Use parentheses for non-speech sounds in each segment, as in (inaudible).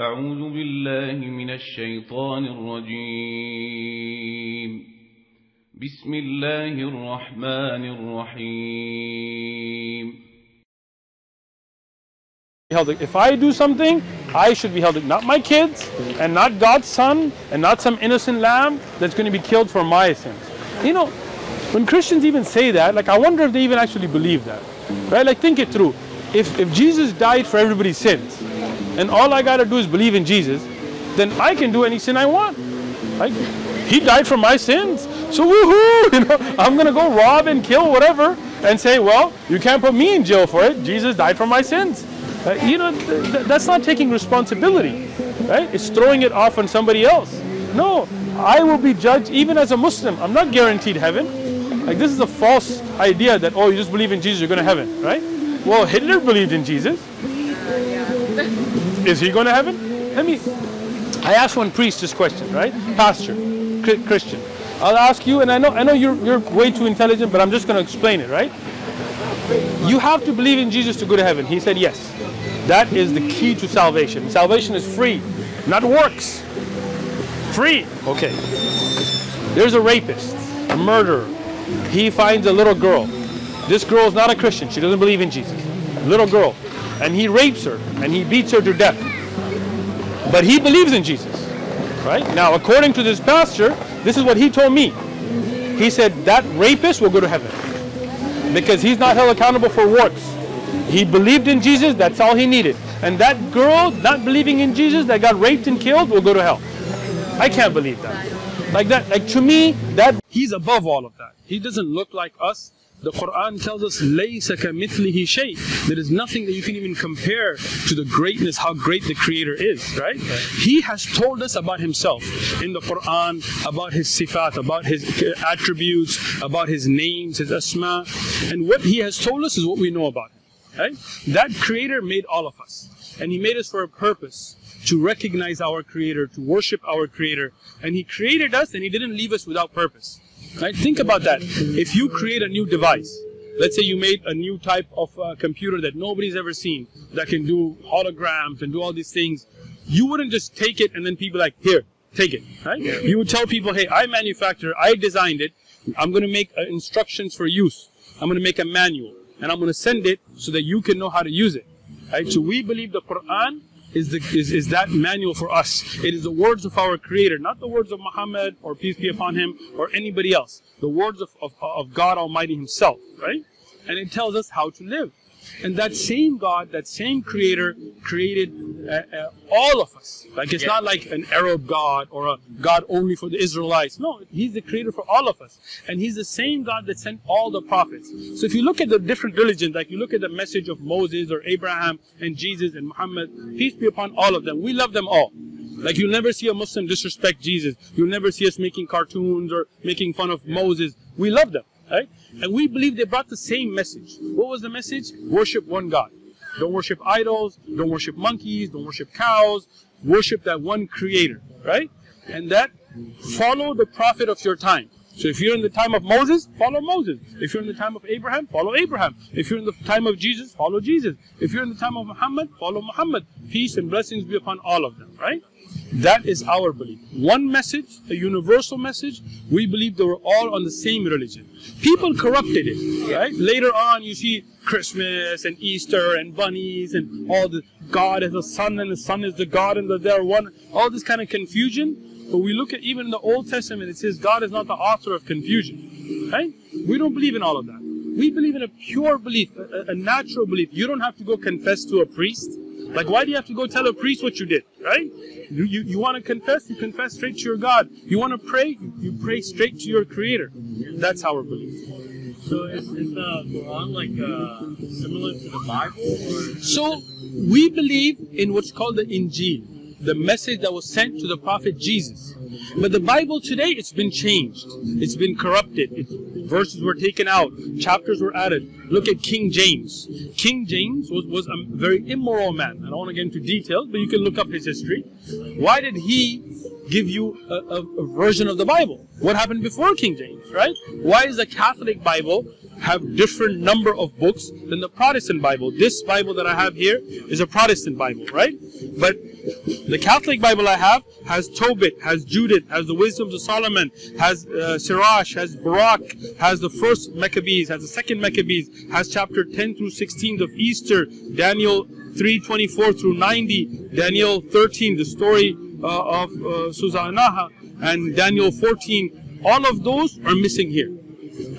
أعوذ بالله من الشيطان الرجيم بسم الله الرحمن الرحيم held if I do something, I should be held not my kids and not God's son and not some innocent lamb that's going to be killed for my sins. You know, when Christians even say that, like I wonder if they even actually believe that. Right? Like think it through. If if Jesus died for everybody's sins and all I got to do is believe in Jesus, then I can do any sin I want. Like he died for my sins. So woohoo, (laughs) you know, I'm to go rob and kill whatever and say, well, you can't put me in jail for it. Jesus died for my sins. Uh, you know, th th that's not taking responsibility, right? It's throwing it off on somebody else. No, I will be judged even as a Muslim. I'm not guaranteed heaven. Like this is a false idea that oh, you just believe in Jesus, you're going to heaven, right? Well, Hitler believed in Jesus. Is he going to heaven? Let me. I asked one priest this question, right? Pastor, Christian. I'll ask you, and I know I know you're you're way too intelligent, but I'm just going to explain it, right? You have to believe in Jesus to go to heaven. He said yes. That is the key to salvation. Salvation is free, not works. Free. Okay. There's a rapist, a murderer. He finds a little girl. This girl is not a Christian. She doesn't believe in Jesus. Little girl. And he rapes her and he beats her to death. But he believes in Jesus. Right? Now, according to this pastor, this is what he told me. He said that rapist will go to heaven because he's not held accountable for works. He believed in Jesus, that's all he needed. And that girl not believing in Jesus that got raped and killed will go to hell. I can't believe that. Like that, like to me, that he's above all of that. He doesn't look like us. The Quran tells us, لَيْسَ كَمِثْلِهِ شَيْءٍ There is nothing that you can even compare to the greatness, how great the Creator is, right? He has told us about Himself in the Quran, about His sifat, about His attributes, about His names, His asma. And what He has told us is what we know about Him. Right? That creator made all of us. And he made us for a purpose to recognize our creator, to worship our creator. And he created us and he didn't leave us without purpose. Right? Think about that. If you create a new device, let's say you made a new type of uh, computer that nobody's ever seen that can do holograms and do all these things, you wouldn't just take it and then people like, here, take it. Right? You would tell people, hey, I manufactured, I designed it. I'm going to make uh, instructions for use. I'm going to make a manual and I'm going to send it so that you can know how to use it. Right? So we believe the Quran is, the, is, is that manual for us. It is the words of our Creator, not the words of Muhammad or peace be upon him or anybody else. The words of, of, of God Almighty Himself, right? And it tells us how to live. And that same God, that same Creator, created uh, uh, all of us. Like it's yeah. not like an Arab God or a God only for the Israelites. No, He's the Creator for all of us, and He's the same God that sent all the prophets. So if you look at the different religions, like you look at the message of Moses or Abraham and Jesus and Muhammad, peace be upon all of them. We love them all. Like you'll never see a Muslim disrespect Jesus. You'll never see us making cartoons or making fun of Moses. We love them. Right? And we believe they brought the same message. What was the message? Worship one God. Don't worship idols. Don't worship monkeys. Don't worship cows. Worship that one creator. Right? And that follow the prophet of your time. So if you're in the time of Moses, follow Moses. If you're in the time of Abraham, follow Abraham. If you're in the time of Jesus, follow Jesus. If you're in the time of Muhammad, follow Muhammad. Peace and blessings be upon all of them, right? That is our belief. One message, a universal message. We believe they were all on the same religion. People corrupted it, right? Later on, you see Christmas and Easter and bunnies and all the God is the Son and the Son is the God and the they're one. All this kind of confusion. But we look at even in the Old Testament, it says God is not the author of confusion, right? We don't believe in all of that. We believe in a pure belief, a, a natural belief. You don't have to go confess to a priest. Like, why do you have to go tell a priest what you did, right? You, you, you want to confess, you confess straight to your God. You want to pray, you, you pray straight to your Creator. That's our belief. So is, is the Quran like uh, similar to the Bible? Or? So we believe in what's called the Injil, the message that was sent to the Prophet Jesus. But the Bible today, it's been changed. It's been corrupted. It's, verses were taken out. Chapters were added. Look at King James. King James was, was a very immoral man. I don't want to get into details, but you can look up his history. Why did he give you a, a, a version of the Bible? What happened before King James, right? Why is the Catholic Bible have different number of books than the Protestant Bible. This Bible that I have here is a Protestant Bible, right? But the Catholic Bible I have has Tobit, has Judith, has the Wisdoms of Solomon, has uh, Sirach, has Baruch, has the first Maccabees, has the second Maccabees, has chapter 10 through 16 of Esther, Daniel 324 through 90, Daniel 13, the story uh, of uh, and Daniel 14. All of those are missing here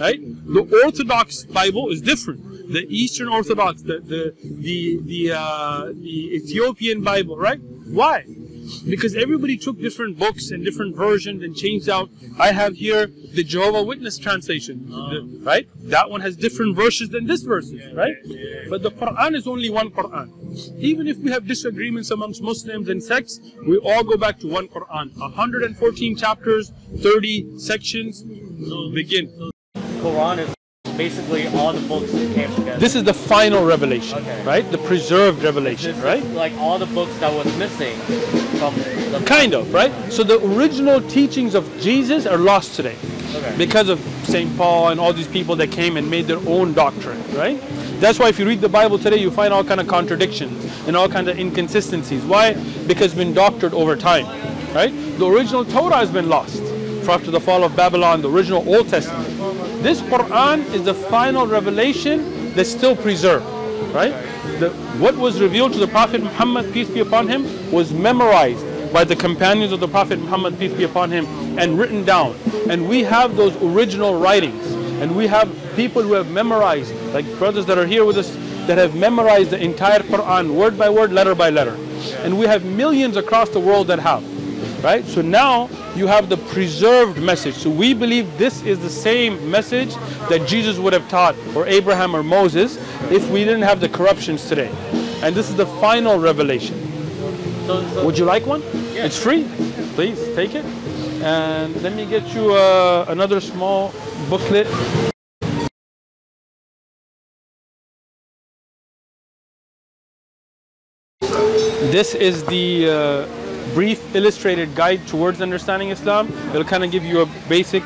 right? The Orthodox Bible is different. The Eastern Orthodox, the the the the, uh, the Ethiopian Bible, right? Why? Because everybody took different books and different versions and changed out. I have here the Jehovah Witness translation, the- right? That one has different verses than this verses, right? But the Quran is only one Quran. Even if we have disagreements amongst Muslims and sects, we all go back to one Quran. 114 chapters, 30 sections. Begin. Quran is basically all the books that came together. This is the final revelation, Okay. right? The preserved revelation, This is right? Like all the books that was missing from the Kind of, right? So the original teachings of Jesus are lost today Okay. because of St. Paul and all these people that came and made their own doctrine, right? That's why if you read the Bible today, you find all kind of contradictions and all kind of inconsistencies. Why? Because it's been doctored over time, right? The original Torah has been lost after the fall of Babylon, the original Old Testament. This Quran is the final revelation that's still preserved, right? The, what was revealed to the Prophet Muhammad, peace be upon him, was memorized by the companions of the Prophet Muhammad, peace be upon him, and written down. And we have those original writings. And we have people who have memorized, like brothers that are here with us, that have memorized the entire Quran, word by word, letter by letter. And we have millions across the world that have right? So now you have the preserved message. So we believe this is the same message that Jesus would have taught, or Abraham or Moses, if we didn't have the corruptions today. And this is the final revelation. So, so Would you like one? It's free. Please take it. And let me get you uh, another small booklet. This is the uh, brief illustrated guide towards understanding Islam. It'll kind of give you a basic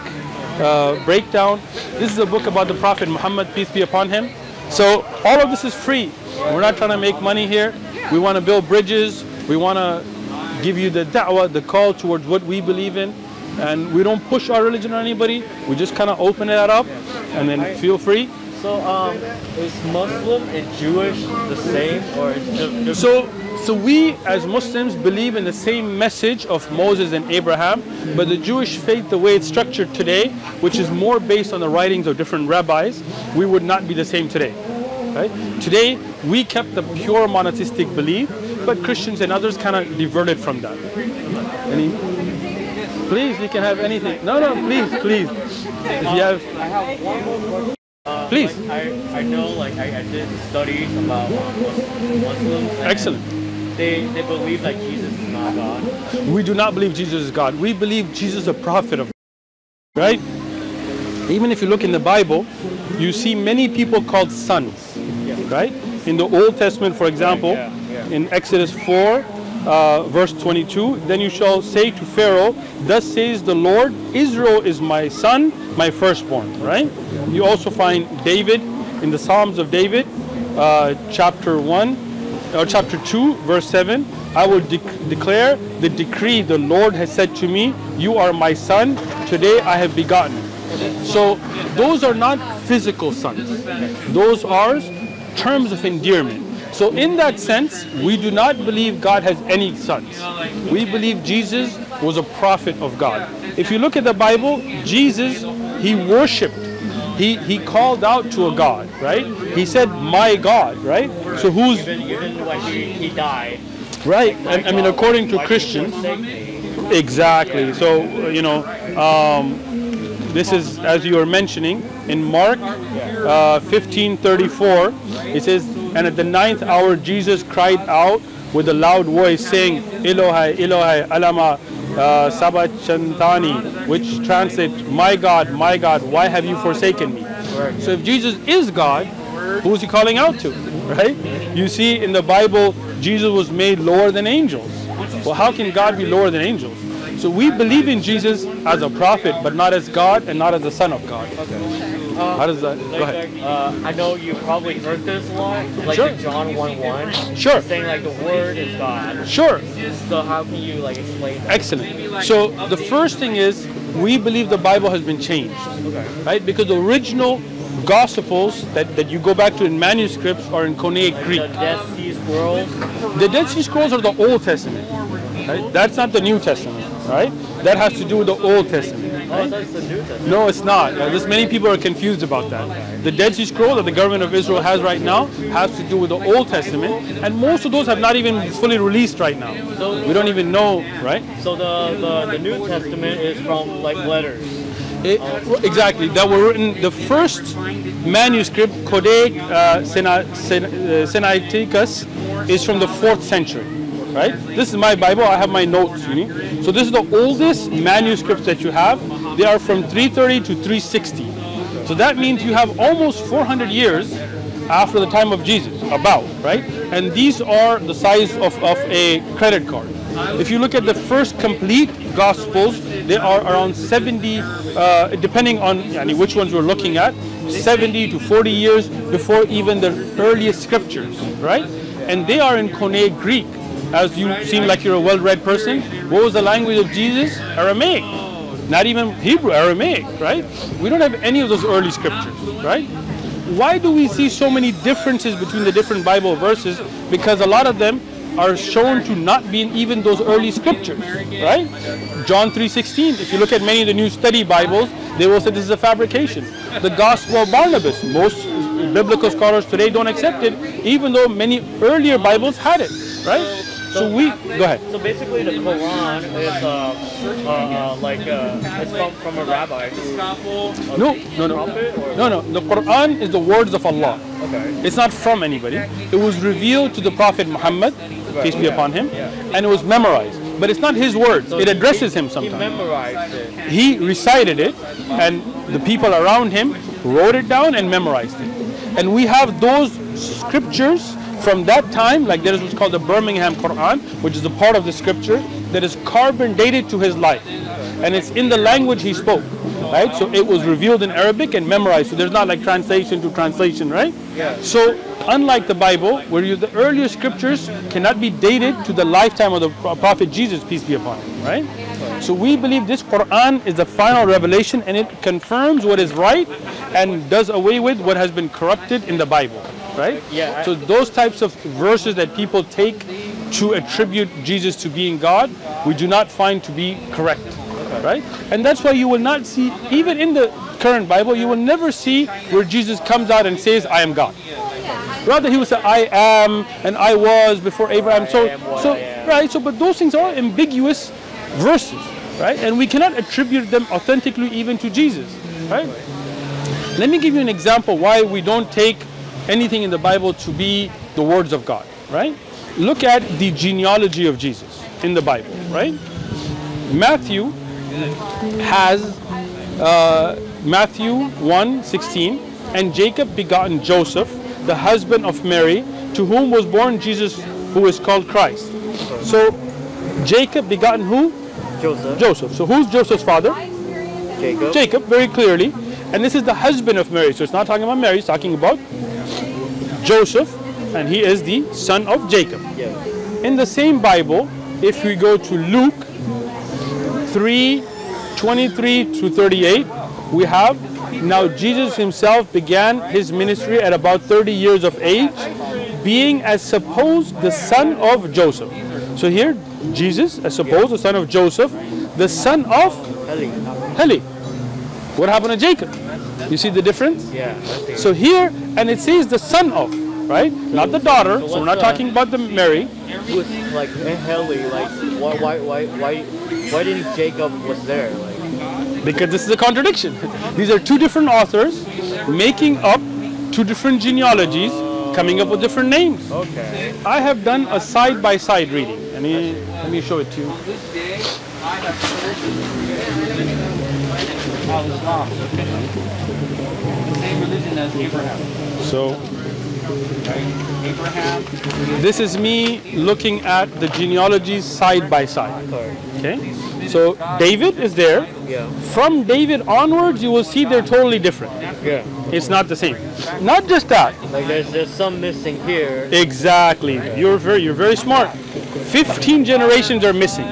uh, breakdown. This is a book about the Prophet Muhammad, peace be upon him. So all of this is free. We're not trying to make money here. We want to build bridges. We want to give you the da'wah, the call towards what we believe in. And we don't push our religion on anybody. We just kind of open it up and then feel free. So um, is Muslim and Jewish the same or is? So, so we as Muslims believe in the same message of Moses and Abraham, but the Jewish faith, the way it's structured today, which is more based on the writings of different rabbis, we would not be the same today. Right? Today, we kept the pure monotheistic belief, but Christians and others kind of diverted from that. Any? Please, you can have anything. No, no, please, please. If you have, I have one more uh, Please. like, I, I know like I, I did studies about um, Muslims. excellent. They they believe that Jesus is not God. We do not believe Jesus is God. We believe Jesus is a prophet of God. Right? Even if you look in the Bible, you see many people called sons. Right? In the Old Testament, for example, Yeah, yeah. in Exodus 4, uh, verse 22, then you shall say to Pharaoh, Thus says the Lord, Israel is my son, my firstborn. Right? You also find David in the Psalms of David, uh, chapter 1, or chapter 2, verse 7, I will dec- declare the decree the Lord has said to me, You are my son, today I have begotten. So those are not physical sons, those are terms of endearment. So, in that sense, we do not believe God has any sons. We believe Jesus was a prophet of God. If you look at the Bible, Jesus, he worshiped he he called out to a God, right? He said, "My God," right? So who's he, died. right? I, I mean, according to Christians, exactly. So you know, um, this is as you were mentioning in Mark uh, 15:34. It says, "And at the ninth hour, Jesus cried out with a loud voice, saying, Elohai, Elohai, alama." Uh, sabachantani, which translates, "My God, my God, why have you forsaken me?" So if Jesus is God, who is he calling out to? (laughs) Right? You see in the Bible, Jesus was made lower than angels. Well, how can God be lower than angels? So we believe in Jesus as a prophet, but not as God and not as the Son of God. How does that? Go ahead. Uh, I know you probably heard this a lot, like Sure. the John 1 1. Sure. Saying like the word is God. Sure. So how can you like explain that? Excellent. So the first thing is we believe the Bible has been changed, Okay. right? Because the original Gospels that, that you go back to in manuscripts are in Koine The Greek. Dead Sea Scrolls. The Dead Sea Scrolls are the Old Testament, right? That's not the New Testament, right? That has to do with the Old Testament. Oh, that's the New Testament. No, it's not. There's many people are confused about that. The Dead Sea Scroll that the government of Israel has right now has to do with the Old Testament, and most of those have not even fully released right now. We don't even know, right? So the, the, the New Testament is from like letters. It- exactly. That were written. The first manuscript, Codex uh, uh, Sinaiticus, is from the fourth century. Right. This is my Bible. I have my notes. You know? So this is the oldest manuscripts that you have. They are from 330 to 360. So that means you have almost 400 years after the time of Jesus, about right. And these are the size of, of a credit card. If you look at the first complete Gospels, they are around 70, uh, depending on yani, which ones we're looking at, 70 to 40 years before even the earliest scriptures, right? And they are in Koine Greek. As you seem like you're a well-read person, what was the language of Jesus? Aramaic. Not even Hebrew, Aramaic, right? We don't have any of those early scriptures, right? Why do we see so many differences between the different Bible verses? Because a lot of them are shown to not be in even those early scriptures, right? John 3:16. If you look at many of the new study Bibles, they will say this is a fabrication. The Gospel of Barnabas. Most biblical scholars today don't accept it, even though many earlier Bibles had it, right? So we go ahead. So basically, the Quran is uh, uh, uh, like uh, it's from, from a rabbi. No, no, no, no, no. The Quran is the words of Allah. Okay. It's not from anybody. It was revealed to the Prophet Muhammad, peace be upon him, and it was memorized. But it's not his words. So It addresses he- him He sometimes. memorized it. He recited it, and the people around him wrote it down and memorized it. And we have those scriptures from that time, like there is what's called the Birmingham Quran, which is a part of the scripture that is carbon dated to his life, and it's in the language he spoke. Right, so it was revealed in Arabic and memorized. So there's not like translation to translation, right? Yeah. So unlike the Bible, where you, the earlier scriptures cannot be dated to the lifetime of the Prophet Jesus, peace be upon him, right? So we believe this Quran is the final revelation and it confirms what is right and does away with what has been corrupted in the Bible, right? Yeah, So those types of verses that people take to attribute Jesus to being God, we do not find to be correct, right? And that's why you will not see, even in the current Bible, you will never see where Jesus comes out and says, I am God. Rather, he will say, I am and I was before Abraham. So, so right. So, but those things are ambiguous verses, right? And we cannot attribute them authentically even to Jesus, right? Let me give you an example why we don't take anything in the Bible to be the words of God, right? Look at the genealogy of Jesus in the Bible, right? Matthew has uh, Matthew 1 16, and Jacob begotten Joseph, the husband of Mary, to whom was born Jesus, who is called Christ. So Jacob begotten who? Joseph, Joseph. So who's Joseph's father? Jacob. Jacob, very clearly. And this is the husband of Mary. So it's not talking about Mary, it's talking about Joseph, and he is the son of Jacob. Yeah. In the same Bible, if we go to Luke 3 23 to 38, we have now Jesus himself began his ministry at about 30 years of age, being as supposed the son of Joseph. So here, Jesus, as supposed the son of Joseph, the son of Heli. Heli. What happened to Jacob? You see the difference? Yeah. So here, and it says the son of, right? Not the daughter. So we're not the- talking about the Mary. was like Heli. Like why why why why why didn't Jacob was there? Like because this is a contradiction. (laughs) These are two different authors making up two different genealogies, coming up with different names. okay. I have done a side-by-side reading. Let me let me show it to you. Al-Islam. The same religion as Abraham. So Abraham. This is me looking at the genealogies side by side. Okay? So David is there. Yeah. From David onwards, you will see they're totally different. Yeah. It's not the same. Not just that. Like there's there's some missing here. Exactly. You're very you're very smart. 15 generations are missing.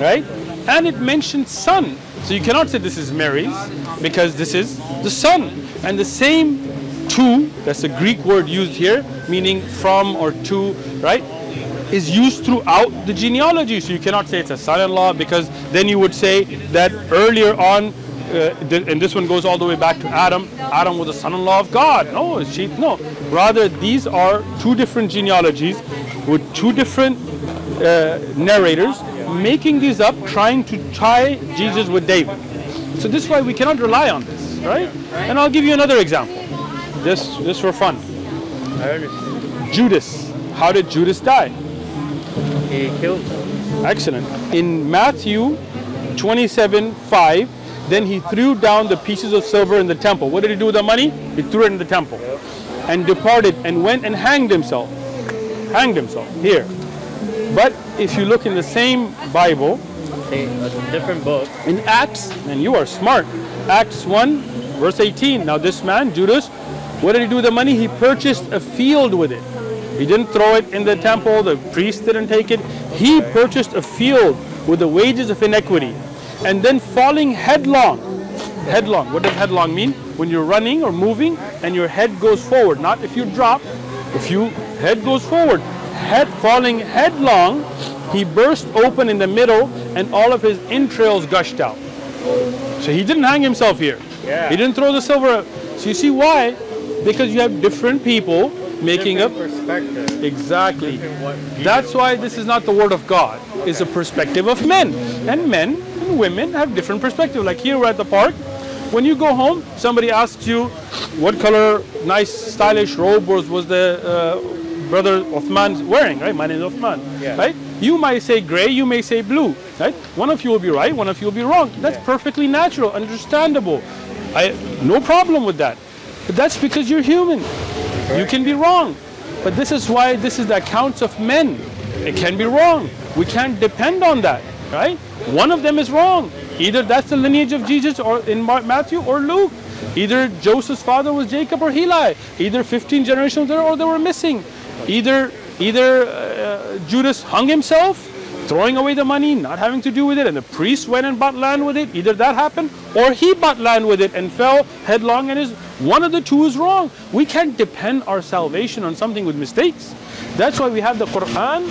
Right? And it mentions son. So you cannot say this is Mary's because this is the son. And the same to, that's the Greek word used here, meaning from or to, right? Is used throughout the genealogy. So you cannot say it's a son-in-law because then you would say that earlier on uh, and this one goes all the way back to Adam. Adam was a son-in-law of God. No, she, no. Rather, these are two different genealogies with two different uh, narrators making these up, trying to tie Jesus with David. So this is why we cannot rely on this, right? And I'll give you another example. This, this for fun. Judas. How did Judas die? He killed him. Excellent. In Matthew 27 5, then he threw down the pieces of silver in the temple. What did he do with the money? He threw it in the temple and departed and went and hanged himself. Hanged himself here. But if you look in the same Bible, a different book. in Acts, and you are smart, Acts 1, verse 18. Now, this man, Judas, what did he do with the money? He purchased a field with it. He didn't throw it in the temple, the priest didn't take it. He purchased a field with the wages of inequity. And then falling headlong. Headlong. What does headlong mean? When you're running or moving and your head goes forward. Not if you drop, if you head goes forward. Head falling headlong, he burst open in the middle and all of his entrails gushed out. So he didn't hang himself here. Yeah. He didn't throw the silver. So you see why? Because you have different people making up. Different perspective. Exactly. Different what Jesus That's why this is not the word of God. It's a perspective of men. And men and women have different perspective. Like here we're at the park. When you go home, somebody asks you what color nice stylish robe was, was the uh, brother Uthman wearing, right? My name is Uthman. Yeah. Right? You might say gray, you may say blue, right? One of you will be right, one of you will be wrong. That's Yeah. perfectly natural, understandable. I no problem with that. But that's because you're human. You can be wrong. But this is why this is the accounts of men. It can be wrong. We can't depend on that, right? One of them is wrong. Either that's the lineage of Jesus or in Matthew or Luke. Either Joseph's father was Jacob or Heli. Either 15 generations there or they were missing. Either either uh, Judas hung himself, throwing away the money, not having to do with it, and the priest went and bought land with it. Either that happened, or he bought land with it and fell headlong and is one of the two is wrong. We can't depend our salvation on something with mistakes. That's why we have the Quran.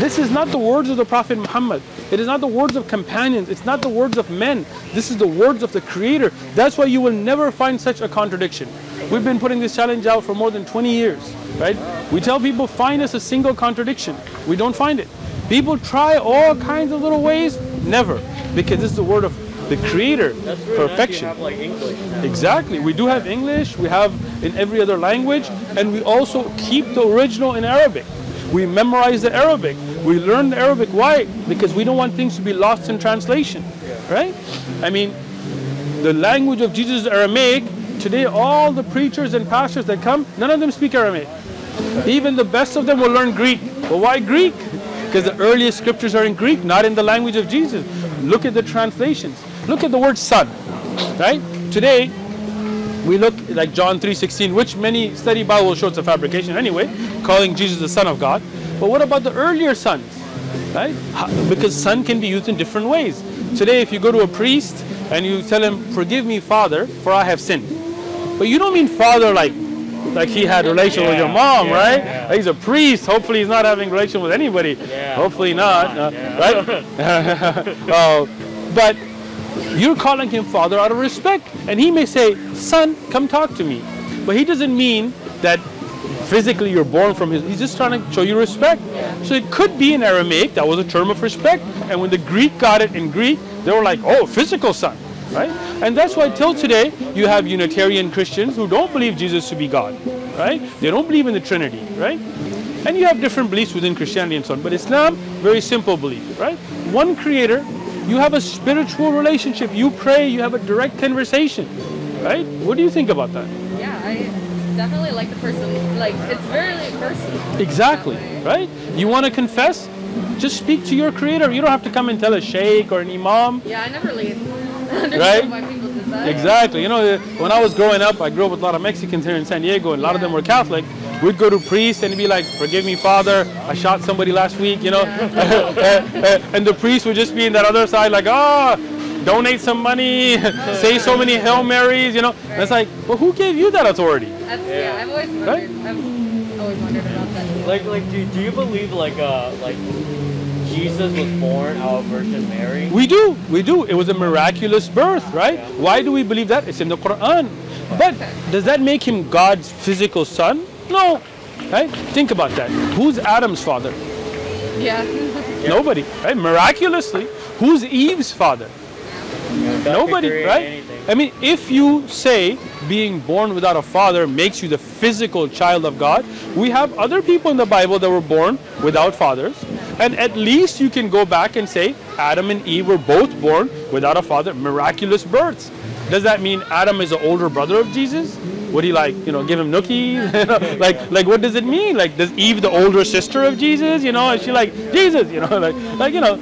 This is not the words of the Prophet Muhammad. It is not the words of companions. It's not the words of men. This is the words of the Creator. That's why you will never find such a contradiction. We've been putting this challenge out for more than 20 years, right? We tell people find us a single contradiction. We don't find it. People try all kinds of little ways, never, because this is the word of the Creator, That's really nice perfection. you have like. Exactly. We do have English, we have in every other language, and we also keep the original in Arabic. We memorize the Arabic. We learn the Arabic. Why? Because we don't want things to be lost in translation. Right? I mean, the language of Jesus is Aramaic. Today, all the preachers and pastors that come, none of them speak Aramaic. Even the best of them will learn Greek. But why Greek? Because the earliest scriptures are in Greek, not in the language of Jesus. Look at the translations. Look at the word son. Right? Today, we look like John 3:16, which many study Bible show it's a fabrication anyway, calling Jesus the Son of God. But what about the earlier sons? Right? Because son can be used in different ways. Today, if you go to a priest and you tell him, "Forgive me, Father, for I have sinned," but you don't mean Father like like he had relation with your mom, yeah, right? yeah. He's a priest. Hopefully, he's not having relation with anybody. Yeah. Hopefully not, uh, Yeah. right? (laughs) (laughs) Oh, but you're calling him father out of respect. And he may say, son, come talk to me. But he doesn't mean that physically you're born from his, he's just trying to show you respect. So it could be in Aramaic, that was a term of respect. And when the Greek got it in Greek, they were like, oh, physical son, right? And that's why till today, you have Unitarian Christians who don't believe Jesus to be God, right? They don't believe in the Trinity, right? And you have different beliefs within Christianity and so on. But Islam, very simple belief, right? One creator, you have a spiritual relationship. You pray, you have a direct conversation, right? What do you think about that? Yeah, I definitely like the person. Like it's very personal. Exactly, right? You want to confess? Just speak to your creator. You don't have to come and tell a sheikh or an imam. Yeah, I never understood Right? why people. Exactly. You know, when I was growing up, I grew up with a lot of Mexicans here in San Diego, and a lot of them were Catholic. We'd go to priests and be like, "Forgive me, Father, I shot somebody last week," you know, (laughs) and the priest would just be in that other side, like, "Ah, donate some money, (laughs) say so many Hail Marys," you know. And it's like, well, who gave you that authority? That's, yeah. Yeah. I've always wondered. Right? I've always wondered about that. Too. Like, like, do, do you believe like uh like Jesus was born out of Virgin Mary? We do, we do. It was a miraculous birth, right? Why do we believe that? It's in the Quran. But does that make him God's physical son? No. Right? Think about that. Who's Adam's father? yeah. Nobody, right? Miraculously, who's Eve's father? God could Nobody, create right? I mean, if you say being born without a father makes you the physical child of God, we have other people in the Bible that were born without fathers. And at least you can go back and say Adam and Eve were both born without a father, miraculous births. Does that mean Adam is the older brother of Jesus? Would he like, you know, give him nookies? (laughs) Like, like what does it mean? Like, does Eve the older sister of Jesus? You know, is she like Jesus? You know, (laughs) like, like you know,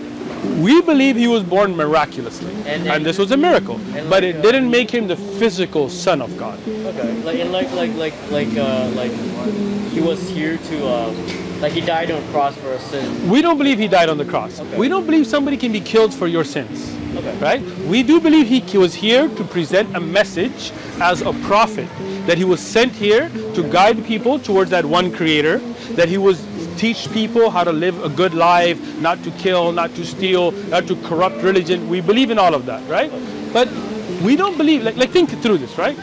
we believe he was born miraculously, And and, this was a miracle. and But it uh, didn't make him the physical son of God. Okay. Like and like like like like uh like he was here to um like he died on a cross for a sin. We don't believe he died on the cross. Okay. We don't believe somebody can be killed for your sins. Okay. Right? We do believe he was here to present a message as a prophet, that he was sent here to guide people towards that one creator, that he was teach people how to live a good life, not to kill, not to steal, not to corrupt religion. We believe in all of that, right? But we don't believe like, like think through this, right?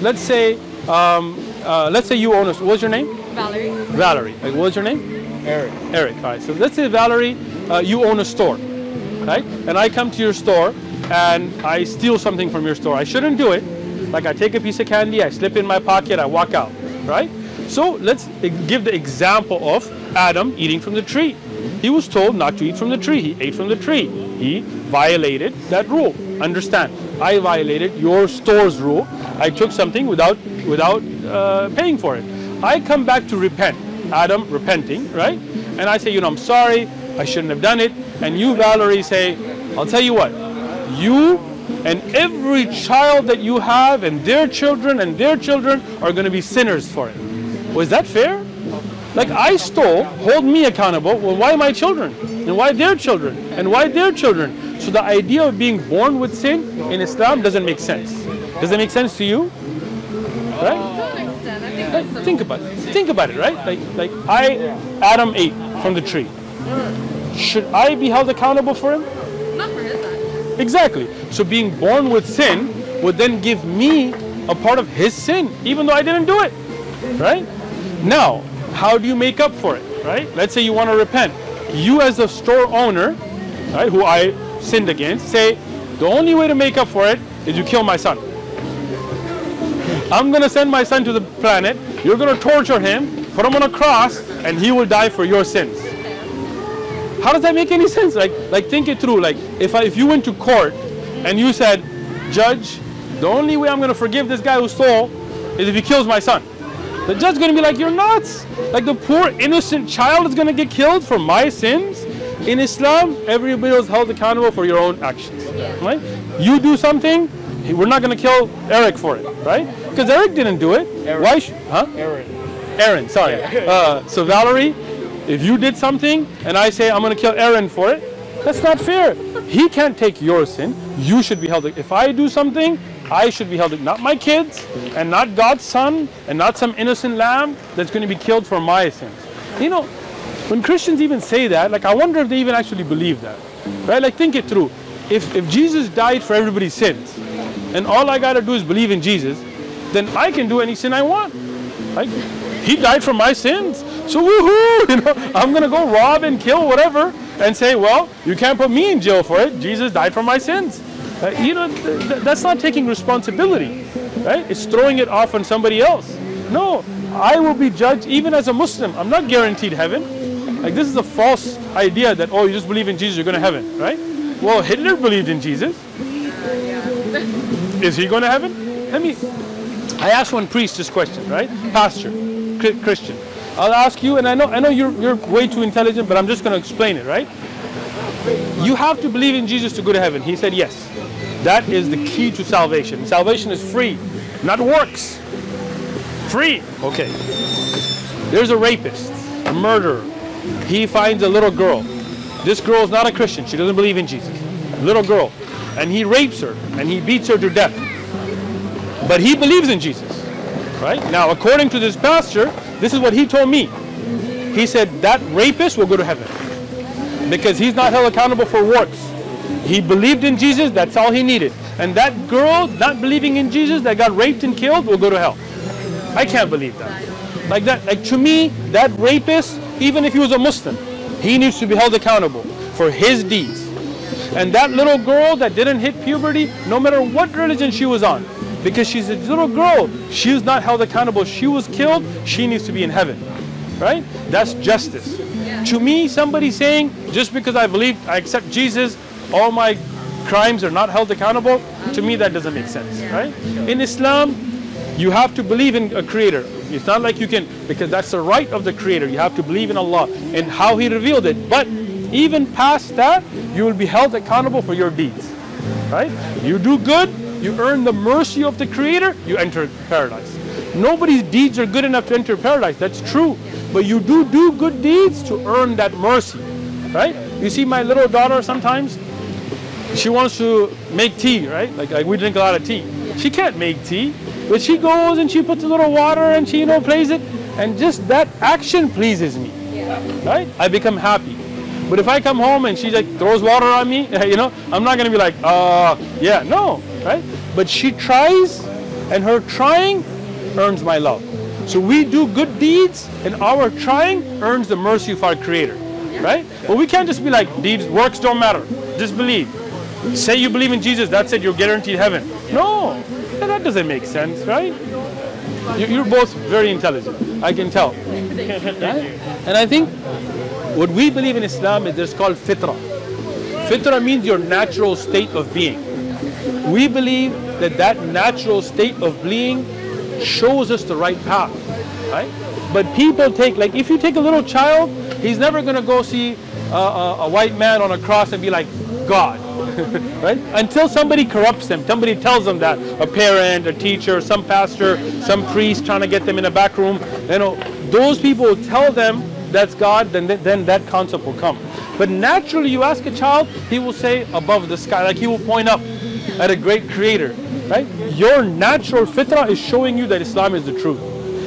Let's say um, uh, let's say you own a store, what's your name? Valerie. Valerie. Like, what's your name? Eric. Eric. All right. So let's say Valerie, uh, you own a store, right? And I come to your store and I steal something from your store. I shouldn't do it. Like I take a piece of candy, I slip in my pocket, I walk out, right? So let's e- give the example of Adam eating from the tree. He was told not to eat from the tree. He ate from the tree. He violated that rule. Understand? I violated your store's rule. I took something without without uh, paying for it. I come back to repent. Adam repenting, right? And I say, you know, I'm sorry. I shouldn't have done it. And you, Valerie, say, I'll tell you what. You and every child that you have and their children and their children are going to be sinners for it. Was that fair? Like I stole, hold me accountable. Well, why my children? And why their children? And why their children? So the idea of being born with sin in Islam doesn't make sense. Does it make sense to you? Right? To an extent, I think Like, think about it. Think about it, right? Like, like I, Adam ate from the tree. Should I be held accountable for him? not for his act. Exactly. So being born with sin would then give me a part of his sin, even though I didn't do it. Right? Now, how do you make up for it? Right? Let's say you want to repent. You as the store owner, right, who I sinned against, say, the only way to make up for it is you kill my son. I'm gonna send my son to the planet, you're gonna torture him, put him on a cross, and he will die for your sins. How does that make any sense? Like, like think it through. Like, if I, if you went to court and you said, Judge, the only way I'm going to forgive this guy who stole is if he kills my son. The judge is going to be like, You're nuts. Like, the poor innocent child is going to get killed for my sins. In Islam, everybody is held accountable for your own actions. Right? You do something, we're not going to kill Eric for it, right? Because Eric didn't do it. Eric. Why? Huh? Aaron. Aaron, sorry. Uh, so Valerie, if you did something and I say I'm going to kill Aaron for it, that's not fair. He can't take your sin. You should be held. If I do something, I should be held. Not my kids, and not God's son, and not some innocent lamb that's going to be killed for my sins. You know, when Christians even say that, like I wonder if they even actually believe that, right? Like think it through. If if Jesus died for everybody's sins, and all I got to do is believe in Jesus, then I can do any sin I want. Like, he died for my sins. So woohoo! (laughs) You know, I'm gonna go rob and kill whatever and say, well, you can't put me in jail for it. Jesus died for my sins. Uh, you know, th- th- that's not taking responsibility, right? It's throwing it off on somebody else. No, I will be judged even as a Muslim. I'm not guaranteed heaven. Like this is a false idea that oh, you just believe in Jesus, you're going to heaven, right? Well, Hitler believed in Jesus. Is he going to heaven? I mean, I asked one priest this question, right? Pastor, Christian. I'll ask you, and I know I know you're you're way too intelligent, but I'm just going to explain it, right? You have to believe in Jesus to go to heaven. He said yes. That is the key to salvation. Salvation is free, not works. Free. Okay. There's a rapist, a murderer. He finds a little girl. This girl is not a Christian. She doesn't believe in Jesus. Little girl. And he rapes her and he beats her to death. But he believes in Jesus. Right? Now, according to this pastor, this is what he told me. He said that rapist will go to heaven because he's not held accountable for works. He believed in Jesus, that's all he needed. And that girl not believing in Jesus that got raped and killed will go to hell. I can't believe that. Like that, like to me, that rapist, even if he was a Muslim, he needs to be held accountable for his deeds. And that little girl that didn't hit puberty, no matter what religion she was on, because she's a little girl, she is not held accountable. She was killed, she needs to be in heaven. Right? That's justice. To me, somebody saying, just because I believe, I accept Jesus, all my crimes are not held accountable, to me that doesn't make sense. Right? In Islam, you have to believe in a creator. It's not like you can, because that's the right of the creator. You have to believe in Allah and how He revealed it. But even past that, you will be held accountable for your deeds. Right? You do good, you earn the mercy of the creator, you enter paradise. Nobody's deeds are good enough to enter paradise. That's true. But you do do good deeds to earn that mercy. Right? You see my little daughter sometimes, she wants to make tea, right? Like, like we drink a lot of tea. She can't make tea, but she goes and she puts a little water and she, you know, plays it, and just that action pleases me, right? I become happy. But if I come home and she like throws water on me, (laughs) you know, I'm not gonna be like, uh, yeah, no, right? But she tries, and her trying earns my love. So we do good deeds, and our trying earns the mercy of our Creator, right? But we can't just be like, deeds, works don't matter. Just believe. Say you believe in Jesus, that's it, you're guaranteed heaven. No, that doesn't make sense, right? You- You're both very intelligent, I can tell. And I think what we believe in Islam is it's called fitra. Fitra means your natural state of being. We believe that that natural state of being shows us the right path, right? But people take, like if you take a little child, he's never going to go see a, a, a white man on a cross and be like, God, (laughs) right? Until somebody corrupts them, somebody tells them that, a parent, a teacher, some pastor, some priest trying to get them in a back room, you know, those people will tell them that's God, then, then that concept will come. But naturally, you ask a child, he will say above the sky, like he will point up at a great creator, right? Your natural fitrah is showing you that Islam is the truth.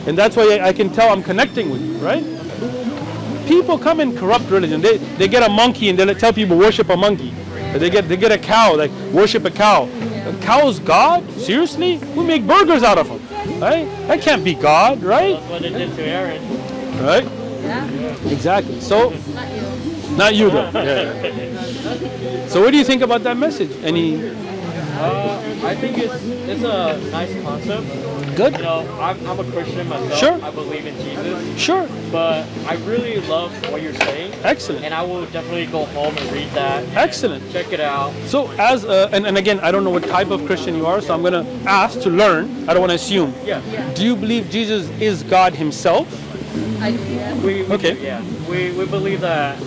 And that's why I, I can tell I'm connecting with you, right? People come and corrupt religion. They, they get a monkey and they tell people worship a monkey. They get, they get a cow, like worship a cow. A cow's God? Seriously? We make burgers out of them, right? That can't be God, right? That's what they did to Aaron. Right? Yeah, Exactly. So, not you. not you though. Yeah. So what do you think about that message? Any Uh, I think it's it's a nice concept. good? You know, I'm, I'm a Christian myself. Sure. I believe in Jesus, Sure. but I really love what you're saying, Excellent. and I will definitely go home and read that. and Excellent. Check it out. So as a, and, and again, I don't know what type of Christian you are, so I'm gonna ask to learn. I don't want to assume. Yeah. Do you believe Jesus is God Himself? I do, yeah. We, we Okay. Yeah. We, we believe that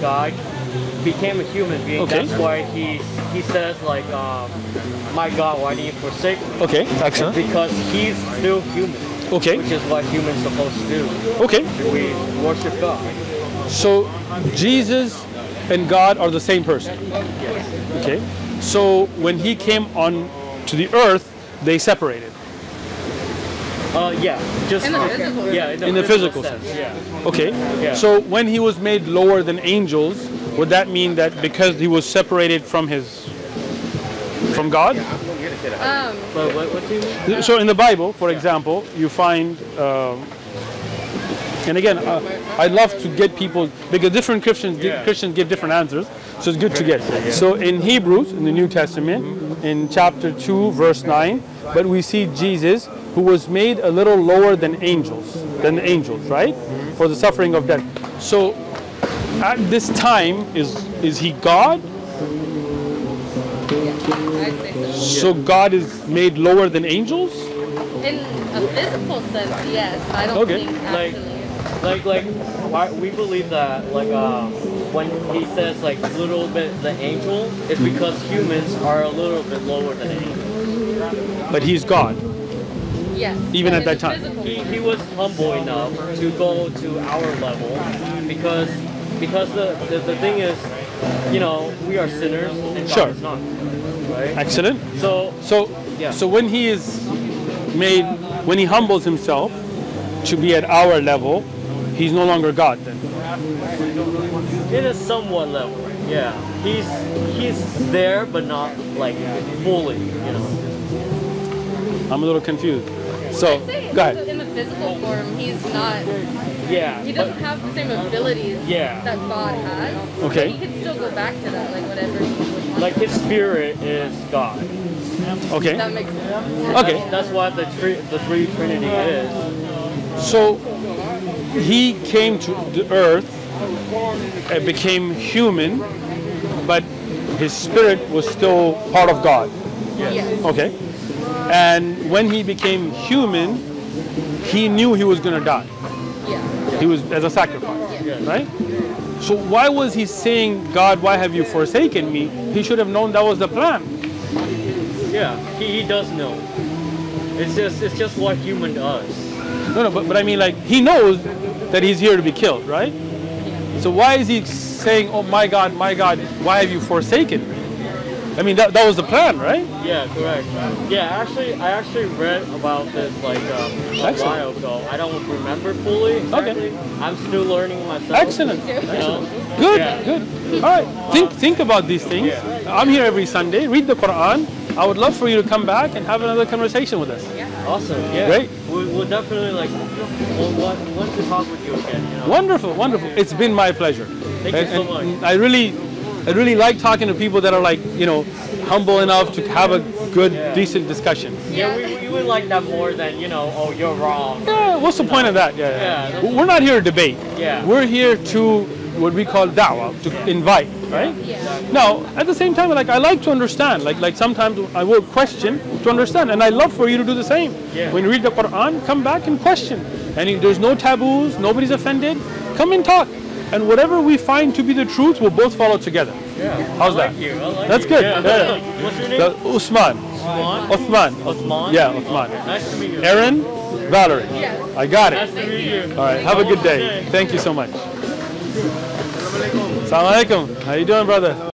God became a human being. Okay. That's why he he says like, um, my God, why do you forsake me? Okay. Excellent. Because he's still human, Okay. which is what humans supposed to do. Okay. We worship God. So Jesus and God are the same person. Yes. Okay. So when He came on to the earth, they separated. Uh, yeah. Just In the physical Yeah. In the, In the physical sense. Yeah. Okay. Yeah. So when He was made lower than angels, would that mean that because He was separated from His from God? Um, But what, what do you mean? So in the Bible, for example, you find, um, and again, uh, I love to get people because different Christians Yeah. Christians give different answers, so it's good to get. So in Hebrews, in the New Testament, in chapter two, verse nine, but we see Jesus who was made a little lower than angels, than the angels, right, for the suffering of death. So at this time, is is he God? I'd so. So God is made lower than angels? In a physical sense, yes. I don't Okay. think Like- actually. Like like why, we believe that like uh, when he says like little bit the angel, it's because humans are a little bit lower than angels. But he's God. yes. even at that time. He, he was humble enough to go to our level because because the, the, the thing is, you know, we are sinners and God Sure. is not. Right? Excellent. So So, Yeah. so when he is made, when he humbles himself to be at our level, he's no longer God then. in a somewhat level, yeah. He's he's there but not like fully, you know. I'm a little confused. So, go ahead. in the physical form, he's not. Yeah. He doesn't have the same abilities Yeah. that God has. Okay. He can still go back to that, like whatever he like his spirit is God. Okay. that makes sense. Okay. That's what the three the three Trinity is. So he came to the earth and became human, but his spirit was still part of God. Yes. Okay. And when he became human, he knew he was going to die. He was as a sacrifice, right? So why was he saying, God, why have you forsaken me? He should have known that was the plan. Yeah. He, he does know. It's just it's just what human does. No, no, but, but I mean, like, he knows that he's here to be killed, right? So why is he saying, oh my God, my God, why have you forsaken me? I mean, that, that was the plan, right? Yeah, correct. Yeah, actually, I actually read about this like um, a Excellent. while ago. I don't remember fully exactly. I'm still learning myself. Excellent. You know? Good, Yeah. good. All right, think think about these things. I'm here every Sunday. Read the Quran. I would love for you to come back and have another conversation with us. Yeah. Awesome. Yeah. Great. We, we'll definitely like we'll want, want to talk with you again. You know. Wonderful, wonderful. It's been my pleasure. Thank you so much. I really, I really like talking to people that are like, you know, humble enough to have a good, Yeah. decent discussion. Yeah, we, we would like that more than you know. Oh, you're wrong. Yeah, what's the point of that? Yeah, Yeah, that's- We're not here to debate. Yeah. We're here to what we call da'wah, to invite, right? Yeah. Now, at the same time, like I like to understand. Like like sometimes I will question to understand, and I love for you to do the same. Yeah. When you read the Quran, come back and question. And if there's no taboos, nobody's offended. Come and talk. And whatever we find to be the truth, we'll both follow together. Yeah. How's I like that? You. I like That's you. good. Yeah. Yeah. What's your name? The- Usman. Osman. Osman. Osman. Yeah, Osman. Nice to meet you. Aaron, Valerie. Yes. I got it. Nice it. to meet you. All right. Have a good day. Thank you so much. Assalamu alaikum. How you doing, brother?